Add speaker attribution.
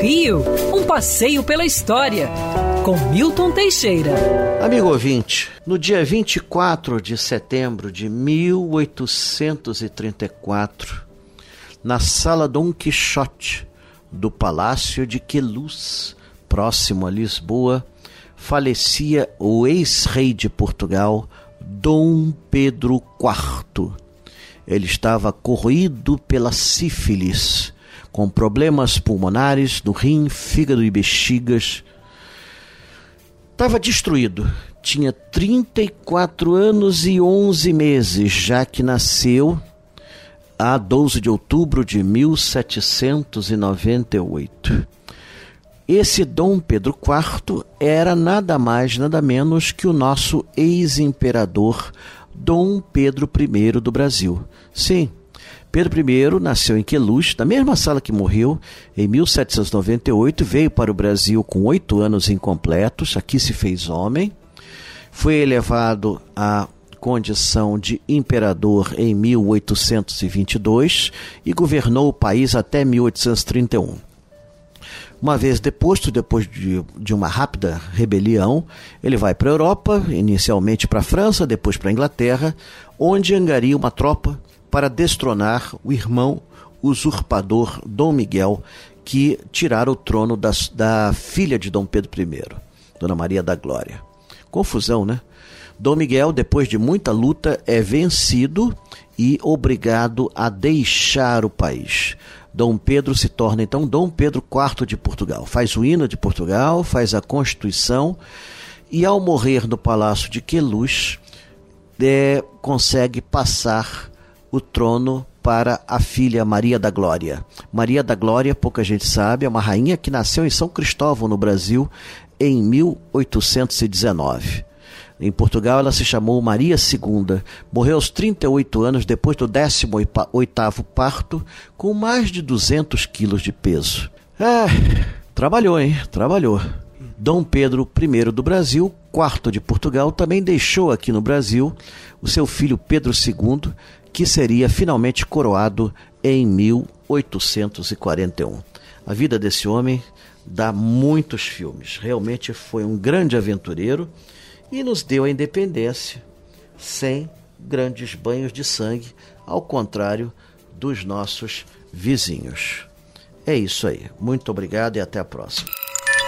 Speaker 1: Rio, um passeio pela história, com Milton Teixeira.
Speaker 2: Amigo ouvinte, no dia 24 de setembro de 1834, na sala Dom Quixote do Palácio de Queluz, próximo a Lisboa, falecia o ex-rei de Portugal, Dom Pedro IV. Ele estava corroído pela sífilis, com problemas pulmonares no rim, fígado e bexigas. Estava destruído. Tinha 34 anos e 11 meses, já que nasceu a 12 de outubro de 1798. Esse Dom Pedro IV era nada mais, nada menos que o nosso ex-imperador Dom Pedro I do Brasil. Sim, Pedro I nasceu em Queluz, na mesma sala que morreu, em 1798, veio para o Brasil com oito anos incompletos, aqui se fez homem, foi elevado à condição de imperador em 1822 e governou o país até 1831. Uma vez deposto, depois de, de uma rápida rebelião, ele vai para a Europa, inicialmente para a França, depois para a Inglaterra, onde angaria uma tropa para destronar o irmão usurpador Dom Miguel, que tirara o trono da, da filha de Dom Pedro I, Dona Maria da Glória. Confusão, né? Dom Miguel, depois de muita luta, é vencido e obrigado a deixar o país. Dom Pedro se torna então Dom Pedro IV de Portugal. Faz o hino de Portugal, faz a Constituição e, ao morrer no Palácio de Queluz, é, consegue passar o trono para a filha Maria da Glória. Maria da Glória, pouca gente sabe, é uma rainha que nasceu em São Cristóvão, no Brasil, em 1819. Em Portugal, ela se chamou Maria II. Morreu aos 38 anos, depois do 18º parto, com mais de 200 quilos de peso. É, trabalhou, hein? Trabalhou. Dom Pedro I do Brasil, quarto de Portugal, também deixou aqui no Brasil o seu filho Pedro II, que seria finalmente coroado em 1841. A vida desse homem dá muitos filmes. Realmente foi um grande aventureiro e nos deu a independência sem grandes banhos de sangue, ao contrário dos nossos vizinhos. É isso aí. Muito obrigado e até a próxima.